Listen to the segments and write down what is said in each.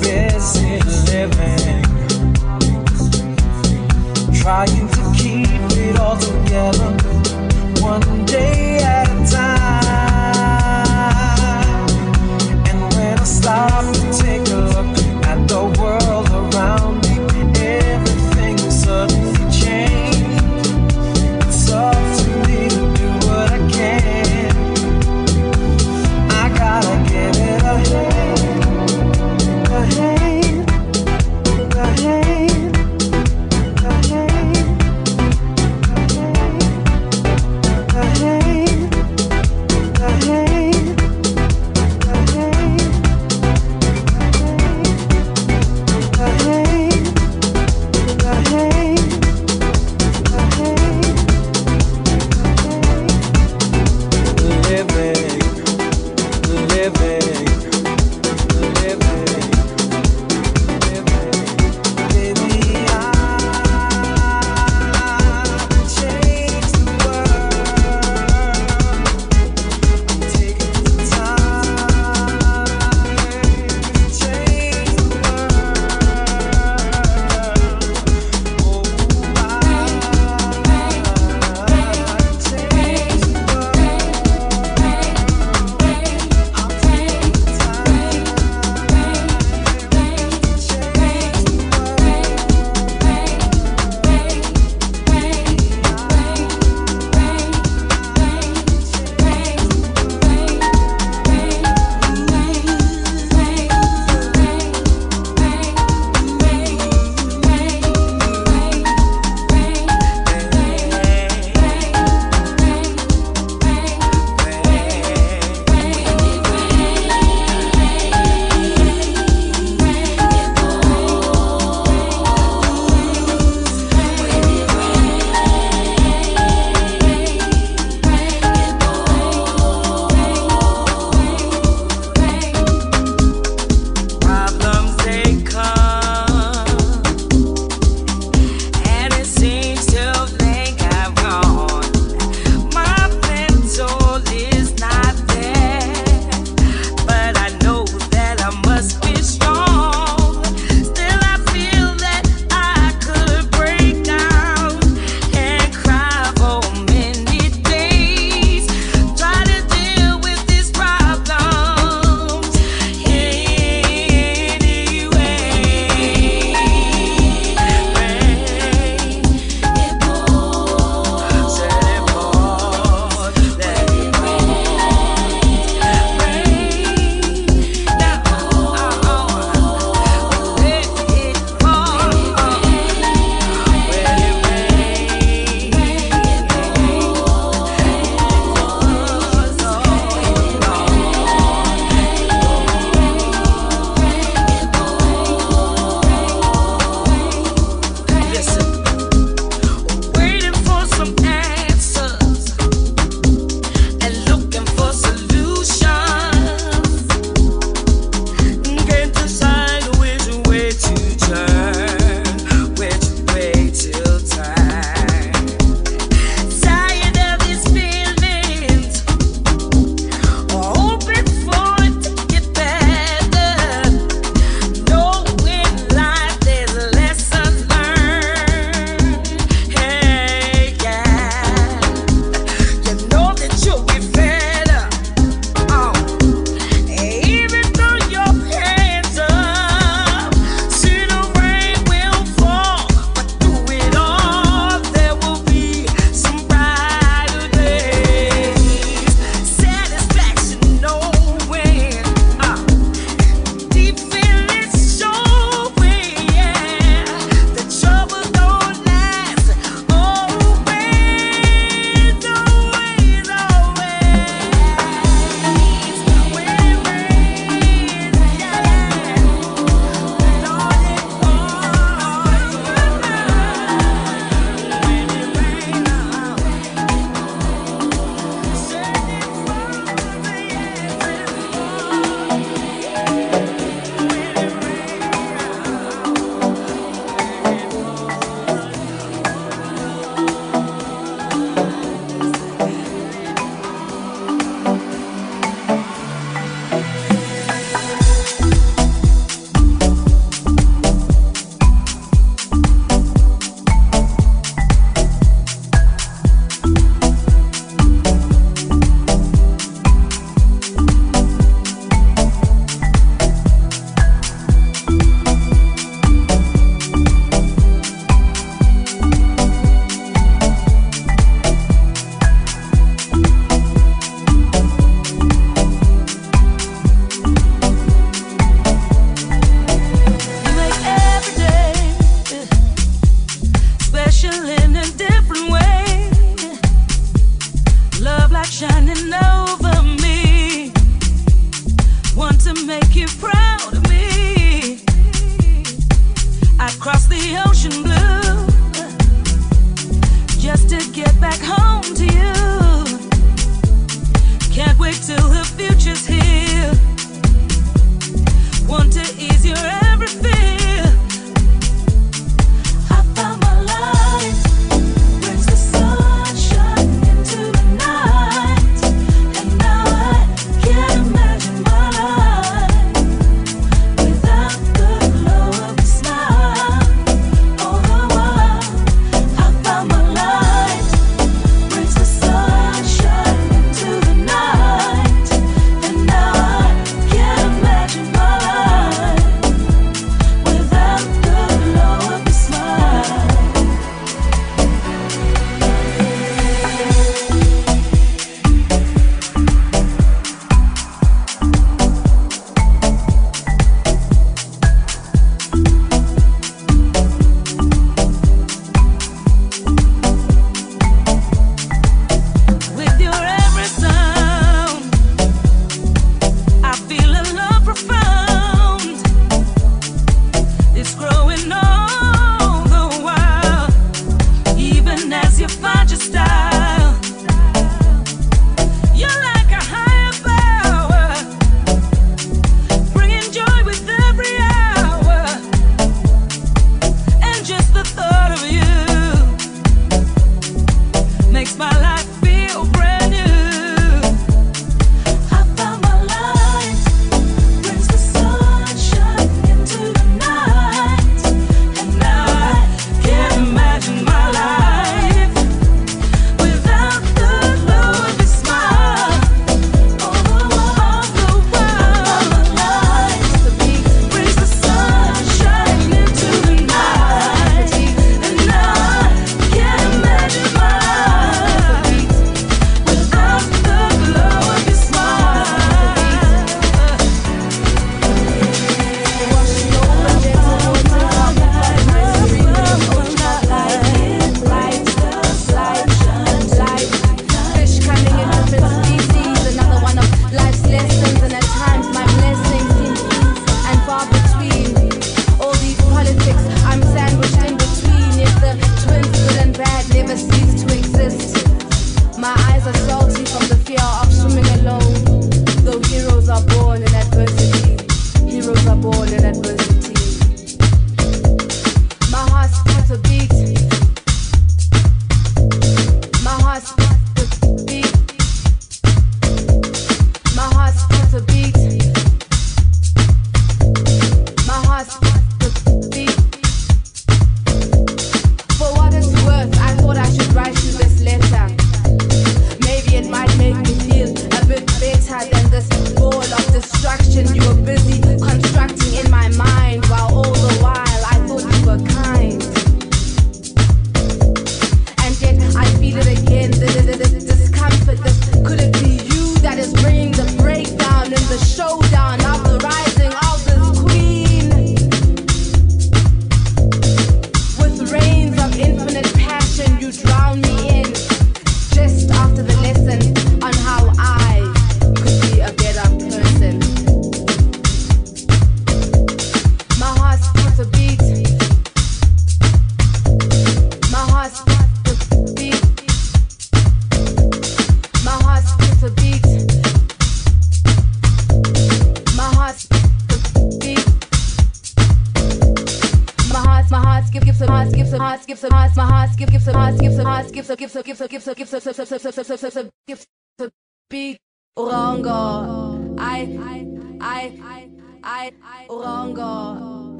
busy living, trying to keep it all together. One day.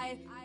I.